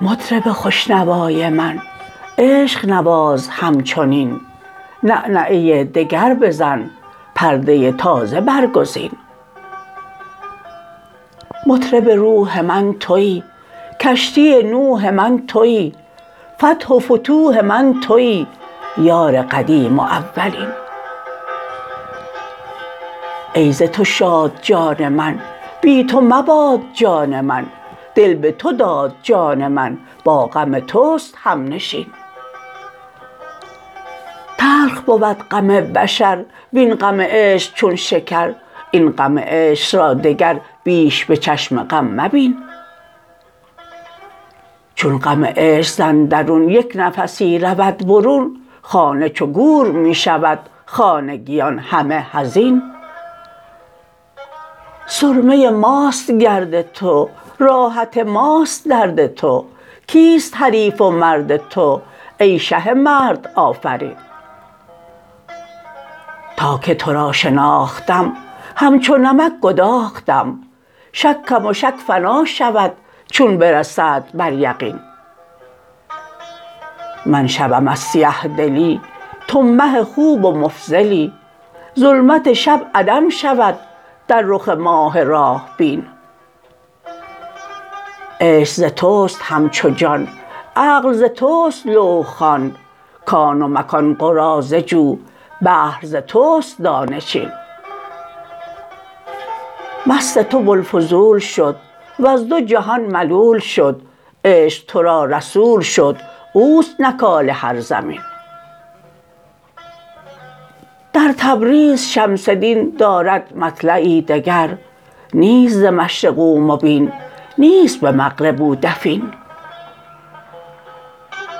مطرب خوش نوای من عشق نواز همچنین نغنغه دگر بزن پرده تازه برگزین. مطرب روح من توی کشتی نوح من توی فتح و فتوح من توی یار قدیم و اولین. ای ز تو شاد جان من بی تو مباد جان من. دل به تو داد جان من با غم توست همنشین. تلخ بود غم بشر وین غم عشق چون شکر. این غم عشق را دگر بیش به چشم غم مبین. چون غم عشق ز اندرون یک نفسی رود برون خانه چو گور می شود خانگیان همه حزین. سرمه ماست گرد تو راحت ماست درد تو کیست حریف و مرد تو ای شه مردآفرین تا که تو را شناختم همچو نمک گداختم شکم و شک فنا شود چون برسد بر یقین. من شبم از سیه دلی تو مه خوب و مفضلی. ظلمت شب عدم شود در رخ ماه راه بین. عشق ز توست همچو جان عقل ز توست لوح خوان کان و مکان قراضه جو بحر ز توست دانه چین مست تو بوالفضول شد وز دو جهان ملول شد عشق تو را رسول شد اوست نکال هر زمین. در تبریز شمس دین دارد مطلعی دگر نیست ز مشرق او مبین نیست به مغرب او دفین.